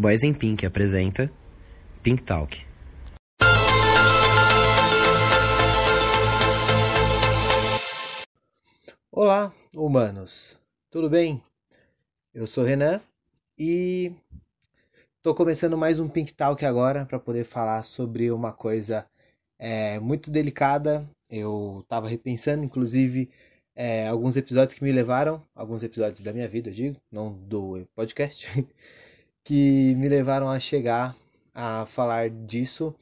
Boys in Pink apresenta Pink Talk. Olá, humanos. Tudo bem? Eu sou Renan e estou começando mais um Pink Talk agora para poder falar sobre uma coisa é, muito delicada. Eu estava repensando, inclusive, é, alguns episódios que me levaram, alguns episódios da minha vida, eu digo, não do podcast, que me levaram a chegar a falar disso.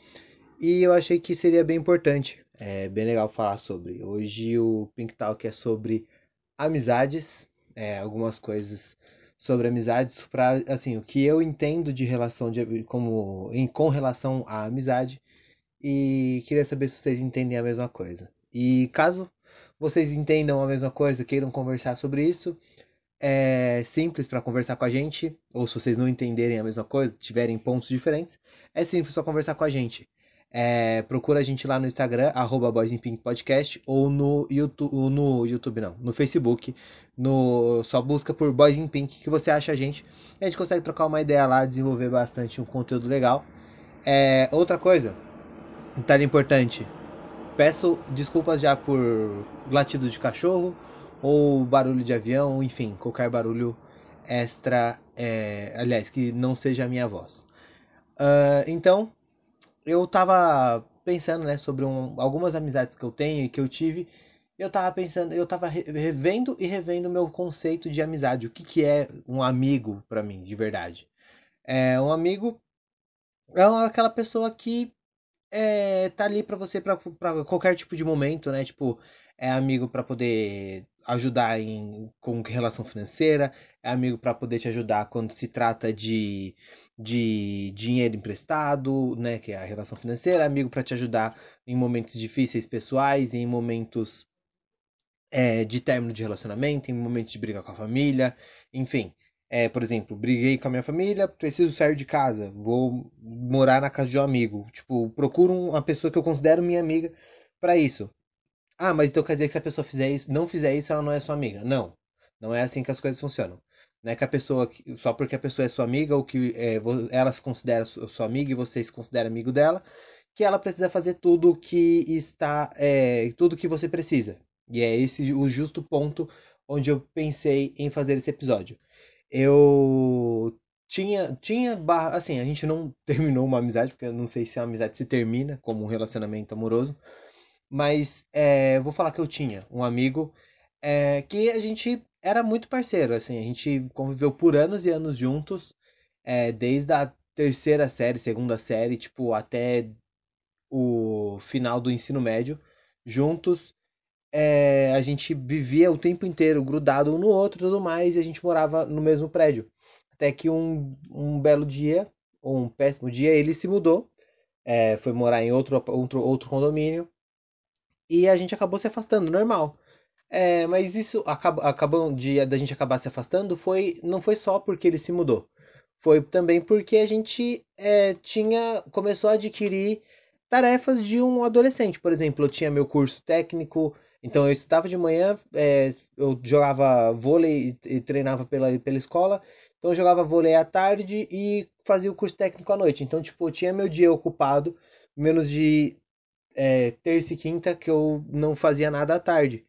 E eu achei que seria bem importante, é bem legal falar sobre. Hoje o Pink Talk é sobre amizades, é, algumas coisas sobre amizades, para assim o que eu entendo de relação de como em com relação à amizade e queria saber se vocês entendem a mesma coisa. E caso vocês entendam a mesma coisa, queiram conversar sobre isso, é simples para conversar com a gente, ou se vocês não entenderem a mesma coisa, tiverem pontos diferentes, é simples para conversar com a gente. É, procura a gente lá no Instagram, arroba Podcast, ou no YouTube, no YouTube não, no Facebook, no, só busca por Boys in Pink que você acha a gente. A gente consegue trocar uma ideia lá, desenvolver bastante um conteúdo legal. É, outra coisa, detalhe importante, Peço desculpas já por latido de cachorro ou barulho de avião, enfim, qualquer barulho extra, é, aliás, que não seja a minha voz. Uh, então, eu tava pensando, né, sobre um, algumas amizades que eu tenho e que eu tive. Eu tava pensando, eu tava revendo e revendo o meu conceito de amizade. O que, que é um amigo para mim, de verdade? É, um amigo é aquela pessoa que é, tá ali para você para qualquer tipo de momento, né? Tipo, é amigo para poder ajudar em, com relação financeira, é amigo para poder te ajudar quando se trata de, de dinheiro emprestado, né, que é a relação financeira, é amigo para te ajudar em momentos difíceis pessoais, em momentos é, de término de relacionamento, em momentos de briga com a família, enfim. É, por exemplo, briguei com a minha família, preciso sair de casa, vou morar na casa de um amigo. Tipo, procuro uma pessoa que eu considero minha amiga para isso. Ah, mas então quer dizer que se a pessoa fizer isso, não fizer isso, ela não é sua amiga. Não. Não é assim que as coisas funcionam. Não é que a pessoa, só porque a pessoa é sua amiga ou que é, ela se considera sua amiga e você se considera amigo dela, que ela precisa fazer tudo que está, é, tudo que você precisa. E é esse o justo ponto onde eu pensei em fazer esse episódio eu tinha, tinha assim, a gente não terminou uma amizade, porque eu não sei se a amizade se termina como um relacionamento amoroso, mas é, vou falar que eu tinha um amigo é, que a gente era muito parceiro, assim, a gente conviveu por anos e anos juntos, é, desde a terceira série, segunda série, tipo, até o final do ensino médio, juntos, é, a gente vivia o tempo inteiro grudado um no outro tudo mais, e a gente morava no mesmo prédio. Até que um, um belo dia, ou um péssimo dia, ele se mudou, é, foi morar em outro, outro, outro condomínio, e a gente acabou se afastando, normal. É, mas isso acabou, acabou de da gente acabar se afastando foi não foi só porque ele se mudou, foi também porque a gente é, tinha começou a adquirir tarefas de um adolescente. Por exemplo, eu tinha meu curso técnico, então eu estudava de manhã, é, eu jogava vôlei e, treinava pela, pela escola. Então eu jogava vôlei à tarde e fazia o curso técnico à noite. Então, tipo, eu tinha meu dia ocupado, menos de é, terça e quinta, que eu não fazia nada à tarde.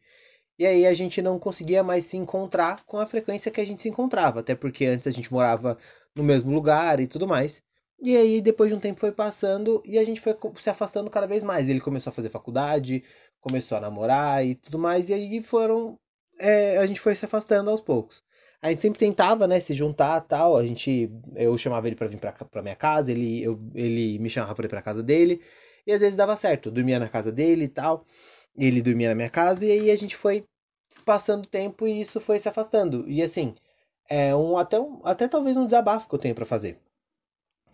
E aí a gente não conseguia mais se encontrar com a frequência que a gente se encontrava, até porque antes a gente morava no mesmo lugar e tudo mais. E aí depois de um tempo foi passando e a gente foi se afastando cada vez mais. Ele começou a fazer faculdade, começou a namorar e tudo mais, e aí foram. É, a gente foi se afastando aos poucos. A gente sempre tentava, né, se juntar tal. A gente. Eu chamava ele para vir pra minha casa, ele, eu, ele me chamava pra ir pra casa dele. E às vezes dava certo. Eu dormia na casa dele e tal. Ele dormia na minha casa, e aí a gente foi passando tempo e isso foi se afastando. E assim, é um até, um, até talvez um desabafo que eu tenho para fazer.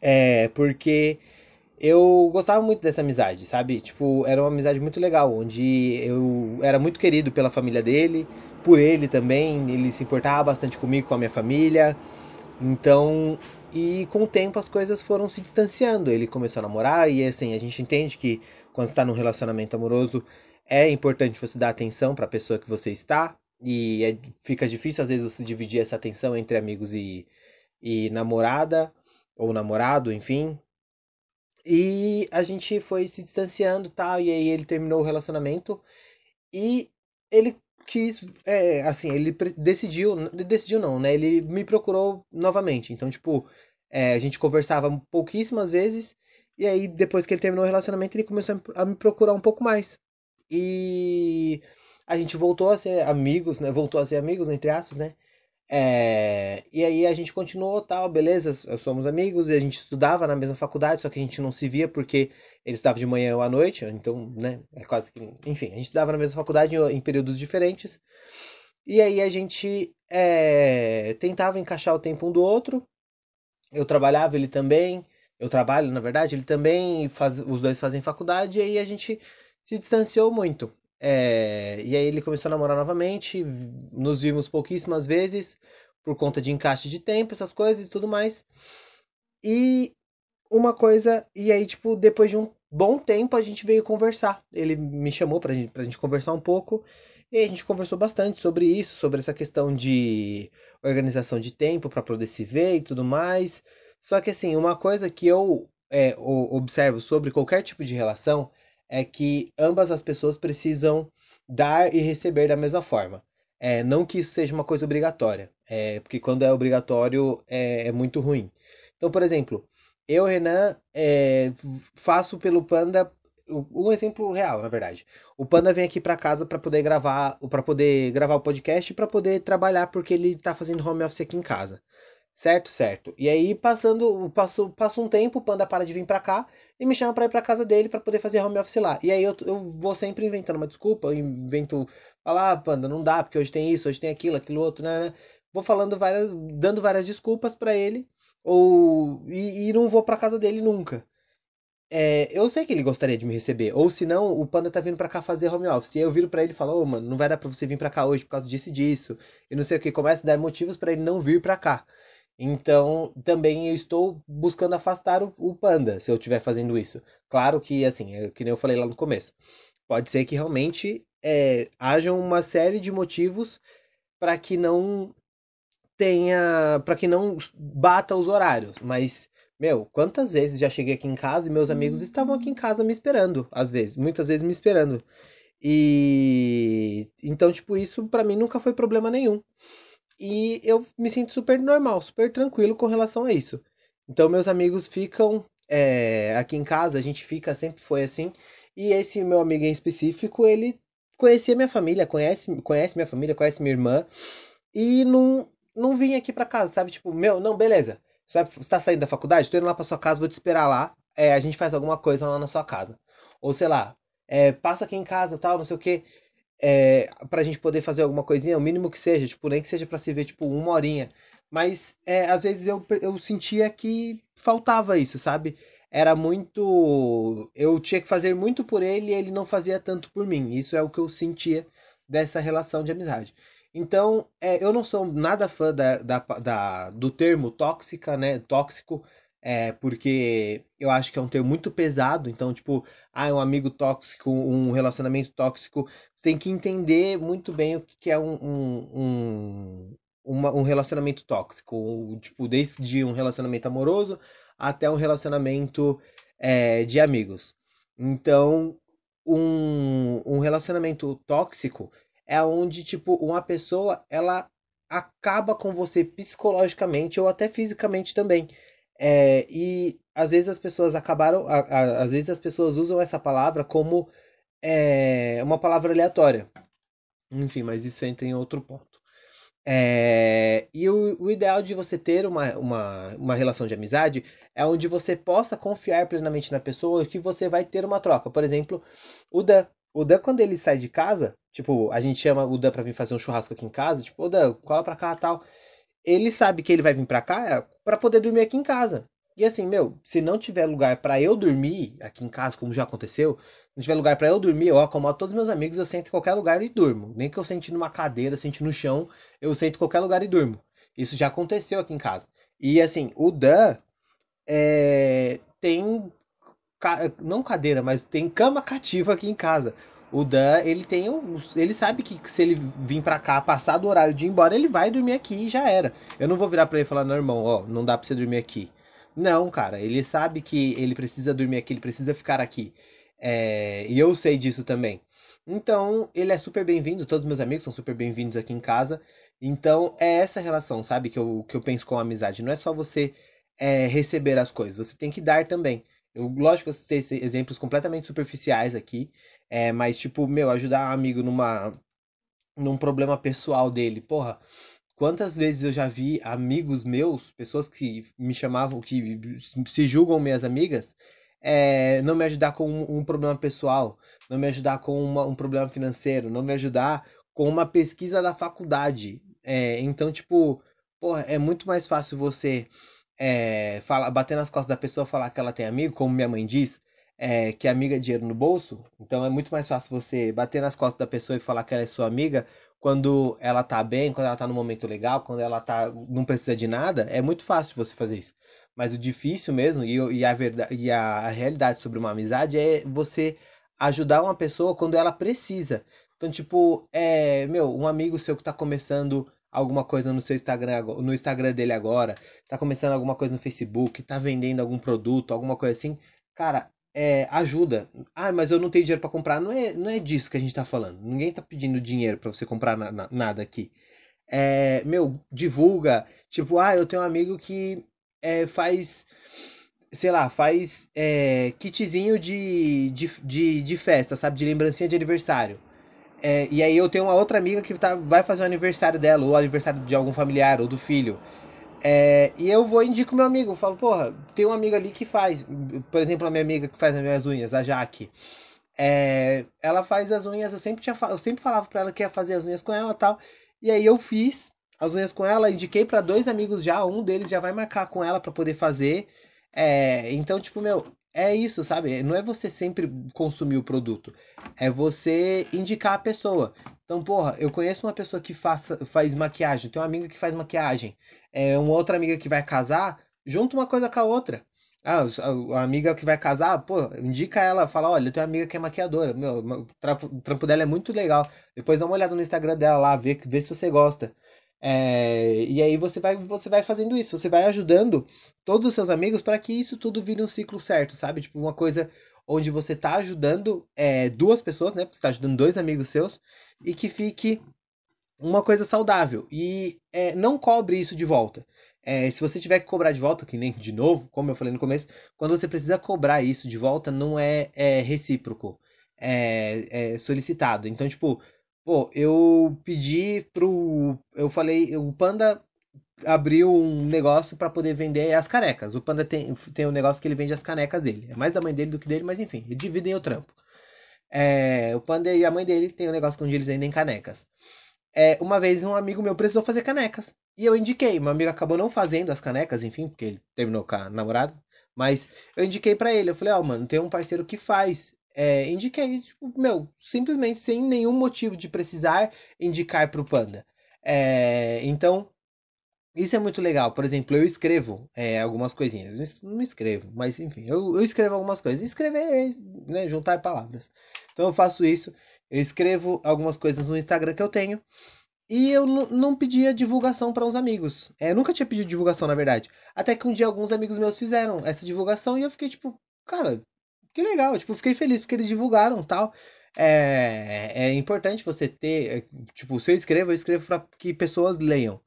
É, porque eu gostava muito dessa amizade, sabe? Tipo, era uma amizade muito legal, onde eu era muito querido pela família dele, por ele também, ele se importava bastante comigo, com a minha família. Então, e com o tempo as coisas foram se distanciando. Ele começou a namorar e assim, a gente entende que quando está num relacionamento amoroso é importante você dar atenção para a pessoa que você está e é, fica difícil às vezes você dividir essa atenção entre amigos e, e namorada ou namorado, enfim. E a gente foi se distanciando tal, e aí ele terminou o relacionamento e ele quis, é, assim, ele decidiu, decidiu não, né? Ele me procurou novamente. Então, tipo, é, a gente conversava pouquíssimas vezes, e aí depois que ele terminou o relacionamento, ele começou a me procurar um pouco mais. E a gente voltou a ser amigos, né? Voltou a ser amigos, entre aspas, né? É, e aí a gente continuou tal, beleza, somos amigos, e a gente estudava na mesma faculdade, só que a gente não se via porque ele estava de manhã ou à noite, então, né, é quase que. Enfim, a gente estudava na mesma faculdade em períodos diferentes. E aí a gente é, tentava encaixar o tempo um do outro. Eu trabalhava, ele também. Eu trabalho, na verdade, ele também, faz, os dois fazem faculdade, e aí a gente se distanciou muito. É, e aí ele começou a namorar novamente, nos vimos pouquíssimas vezes por conta de encaixe de tempo, essas coisas e tudo mais. E uma coisa, e aí, tipo, depois de um bom tempo a gente veio conversar. Ele me chamou pra gente, pra gente conversar um pouco. E a gente conversou bastante sobre isso, sobre essa questão de organização de tempo para poder se ver e tudo mais. Só que assim, uma coisa que eu é, observo sobre qualquer tipo de relação é que ambas as pessoas precisam dar e receber da mesma forma. É, não que isso seja uma coisa obrigatória, é, porque quando é obrigatório é, é muito ruim. Então, por exemplo, eu, Renan, é, faço pelo Panda um exemplo real, na verdade. O Panda vem aqui para casa para poder gravar, para poder gravar o podcast e para poder trabalhar porque ele tá fazendo home office aqui em casa. Certo, certo. E aí, passando, passo, passa um tempo, o Panda para de vir pra cá e me chama pra ir pra casa dele para poder fazer home office lá. E aí eu, eu vou sempre inventando uma desculpa, eu invento, falar, ah, Panda, não dá, porque hoje tem isso, hoje tem aquilo, aquilo outro, né? né. Vou falando várias, dando várias desculpas para ele, ou e, e, não vou pra casa dele nunca. É, eu sei que ele gostaria de me receber, ou se não, o Panda tá vindo pra cá fazer home office. E eu viro pra ele e falo, ô, oh, mano, não vai dar pra você vir pra cá hoje por causa disso e disso. E não sei o que, começa a dar motivos para ele não vir pra cá. Então, também eu estou buscando afastar o, o panda se eu estiver fazendo isso. Claro que, assim, é, que nem eu falei lá no começo, pode ser que realmente é, haja uma série de motivos para que não tenha, para que não bata os horários, mas meu, quantas vezes já cheguei aqui em casa e meus amigos estavam aqui em casa me esperando, às vezes, muitas vezes me esperando. E então, tipo, isso para mim nunca foi problema nenhum. E eu me sinto super normal, super tranquilo com relação a isso. Então, meus amigos ficam é, aqui em casa, a gente fica, sempre foi assim. E esse meu amigo em específico, ele conhecia minha família, conhece, conhece minha família, conhece minha irmã. E não, não vinha aqui pra casa, sabe? Tipo, meu, não, beleza. Você, vai, você tá saindo da faculdade? Tô indo lá pra sua casa, vou te esperar lá. É, a gente faz alguma coisa lá na sua casa. Ou sei lá, é, passa aqui em casa, tal, não sei o que é, pra gente poder fazer alguma coisinha, o mínimo que seja, tipo, nem que seja para se ver, tipo, uma horinha. Mas é, às vezes eu, eu sentia que faltava isso, sabe? Era muito. Eu tinha que fazer muito por ele e ele não fazia tanto por mim. Isso é o que eu sentia dessa relação de amizade. Então, é, eu não sou nada fã da, da, da, do termo tóxica, né? Tóxico, é, porque eu acho que é um termo muito pesado. Então, tipo, ah, um amigo tóxico, um relacionamento tóxico, você tem que entender muito bem o que é um, um, um, um relacionamento tóxico. Tipo, desde um relacionamento amoroso até um relacionamento é, de amigos. Então, um, um relacionamento tóxico é onde, tipo, uma pessoa, ela acaba com você psicologicamente ou até fisicamente também. É, e às vezes as pessoas acabaram, a, a, às vezes as pessoas usam essa palavra como é, uma palavra aleatória. Enfim, mas isso entra em outro ponto. É, e o, o, ideal de você ter uma, uma, uma relação de amizade é onde você possa confiar plenamente na pessoa que você vai ter uma troca. Por exemplo, o Dan. O Dan, quando ele sai de casa, tipo, a gente chama o Dan pra vir fazer um churrasco aqui em casa, tipo, o Dan, cola pra cá tal ele sabe que ele vai vir para cá para poder dormir aqui em casa. E assim, meu, se não tiver lugar para eu dormir aqui em casa, como já aconteceu, não tiver lugar para eu dormir, eu acomodo todos os meus amigos, eu sento em qualquer lugar e durmo. Nem que eu sente numa cadeira, sente no chão, eu sento em qualquer lugar e durmo. Isso já aconteceu aqui em casa. E assim, o Dan é, tem não cadeira, mas tem cama cativa aqui em casa. O Dan, ele tem um, ele sabe que se ele vir para cá, passar do horário de ir embora, ele vai dormir aqui e já era. Eu não vou virar para ele e falar, não, irmão, ó, não dá para você dormir aqui. Não, cara, ele sabe que ele precisa dormir aqui, ele precisa ficar aqui. É, e eu sei disso também. Então, ele é super bem-vindo, todos os meus amigos são super bem-vindos aqui em casa. Então, é essa relação, sabe, que eu, que eu penso com a amizade. Não é só você é, receber as coisas, você tem que dar também. Eu, lógico que eu citei exemplos completamente superficiais aqui, é, mas, tipo, meu, ajudar um amigo numa, num problema pessoal dele, porra. Quantas vezes eu já vi amigos meus, pessoas que me chamavam, que se julgam minhas amigas, é, não me ajudar com um, um, problema pessoal, não me ajudar com uma, um problema financeiro, não me ajudar com uma pesquisa da faculdade. É, então, tipo, porra, é muito mais fácil você é, falar, bater nas costas da pessoa falar que ela tem amigo, como minha mãe diz, é, que amiga é dinheiro no bolso. Então é muito mais fácil você bater nas costas da pessoa e falar que ela é sua amiga quando ela tá bem, quando ela tá no momento legal, quando ela tá não precisa de nada. É muito fácil você fazer isso. Mas o difícil mesmo e, e a verdade e a, a realidade sobre uma amizade é você ajudar uma pessoa quando ela precisa. Então, tipo, é, meu, um amigo seu que tá começando alguma coisa no seu Instagram, no Instagram dele agora, tá começando alguma coisa no Facebook, tá vendendo algum produto, alguma coisa assim, cara, é, ajuda. Ah, mas eu não tenho dinheiro para comprar. Não é, não é disso que a gente tá falando. Ninguém tá pedindo dinheiro para você comprar na, na, nada aqui. É, meu, divulga. Tipo, ah, eu tenho um amigo que é, faz, sei lá, faz é, kitzinho de, de, de, de festa, sabe? De lembrancinha de aniversário. É, e aí eu tenho uma outra amiga que tá, vai fazer o aniversário dela, ou o aniversário de algum familiar, ou do filho. É, e eu vou e indico meu amigo. Eu falo, porra, tem um amigo ali que faz. Por exemplo, a minha amiga que faz as minhas unhas, a Jaque. É, ela faz as unhas, eu sempre, tinha, eu sempre falava pra ela que ia fazer as unhas com ela e tal. E aí eu fiz as unhas com ela, indiquei para dois amigos já, um deles já vai marcar com ela para poder fazer. É, então, tipo, meu, é isso, sabe? Não é você sempre consumir o produto, é você indicar a pessoa. Então, porra, eu conheço uma pessoa que faça, faz maquiagem, tem uma amiga que faz maquiagem, é uma outra amiga que vai casar, junta uma coisa com a outra. Ah, a, amiga que vai casar, pô, indica ela, fala, olha, eu tenho uma amiga que é maquiadora, meu, o trampo, dela é muito legal. Depois dá uma olhada no Instagram dela lá, vê, vê se você gosta. É, e aí você vai, você vai fazendo isso, você vai ajudando todos os seus amigos para que isso tudo vire um ciclo certo, sabe? Tipo, uma coisa onde você está ajudando é, duas pessoas, né? Você está ajudando dois amigos seus e que fique uma coisa saudável. E é, não cobre isso de volta. É, se você tiver que cobrar de volta, que nem de novo, como eu falei no começo, quando você precisa cobrar isso de volta, não é, é recíproco, é, é solicitado. Então, tipo, Pô, eu pedi pro. Eu falei, o Panda abriu um negócio para poder vender as canecas. O Panda tem, tem um negócio que ele vende as canecas dele. É mais da mãe dele do que dele, mas enfim, dividem o trampo. É, o Panda e a mãe dele tem um negócio onde eles vendem canecas. É, uma vez um amigo meu precisou fazer canecas. E eu indiquei. Meu amigo acabou não fazendo as canecas, enfim, porque ele terminou com a namorada. Mas eu indiquei para ele. Eu falei, ó, oh, mano, tem um parceiro que faz é, indiquei, tipo, meu, simplesmente sem nenhum motivo de precisar indicar para o Panda. É, então, isso é muito legal. Por exemplo, eu escrevo é, algumas coisinhas. Não escrevo, mas enfim, eu, eu escrevo algumas coisas. Escrever é né, juntar palavras. Então eu faço isso. Eu escrevo algumas coisas no Instagram que eu tenho. E eu não pedia divulgação para uns amigos. É, eu nunca tinha pedido divulgação, na verdade. Até que um dia alguns amigos meus fizeram essa divulgação e eu fiquei tipo, cara, que legal, tipo, fiquei feliz porque eles divulgaram tal. É, é importante você ter, é, tipo, se eu escrevo, eu escrevo para que pessoas leiam.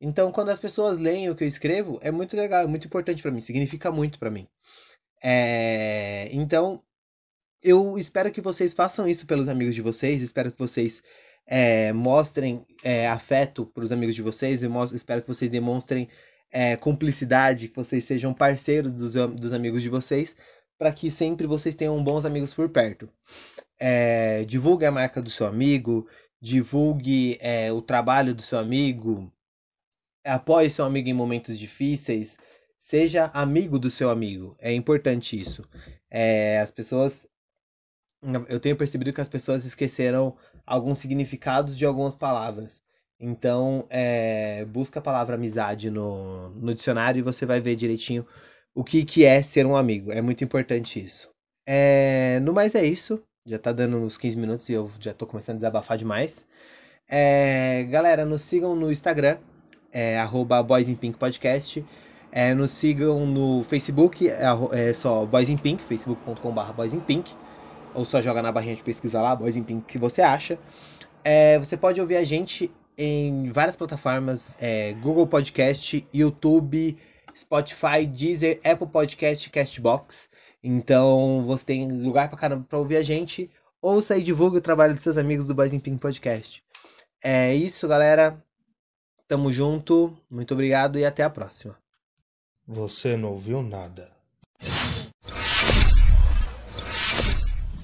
Então, quando as pessoas leem o que eu escrevo, é muito legal, é muito importante para mim, significa muito para mim. É, então, eu espero que vocês façam isso pelos amigos de vocês, espero que vocês é, mostrem é, afeto para os amigos de vocês, eu espero que vocês demonstrem é, cumplicidade, que vocês sejam parceiros dos, dos amigos de vocês, para que sempre vocês tenham bons amigos por perto. É, divulgue a marca do seu amigo, divulgue é, o trabalho do seu amigo, apoie seu amigo em momentos difíceis, seja amigo do seu amigo. É importante isso. É, as pessoas. Eu tenho percebido que as pessoas esqueceram alguns significados de algumas palavras. Então, é, busca a palavra amizade no, no dicionário e você vai ver direitinho o que, que é ser um amigo. É muito importante isso. É, no mais é isso. Já tá dando uns 15 minutos e eu já tô começando a desabafar demais. É, galera, nos sigam no Instagram, é, Podcast. É, nos sigam no Facebook, é, é só Boys in Pink, facebook.com.br Boys in Pink. Ou só joga na barrinha de pesquisa lá, Boys in Pink, que você acha. É, você pode ouvir a gente em várias plataformas: é, Google Podcast, YouTube, Spotify, Deezer, Apple Podcast, Castbox. Então você tem lugar pra caramba pra ouvir a gente. Ouça e divulgue o trabalho dos seus amigos do Boys in Pink Podcast. É isso, galera. Tamo junto. Muito obrigado e até a próxima. Você não ouviu nada.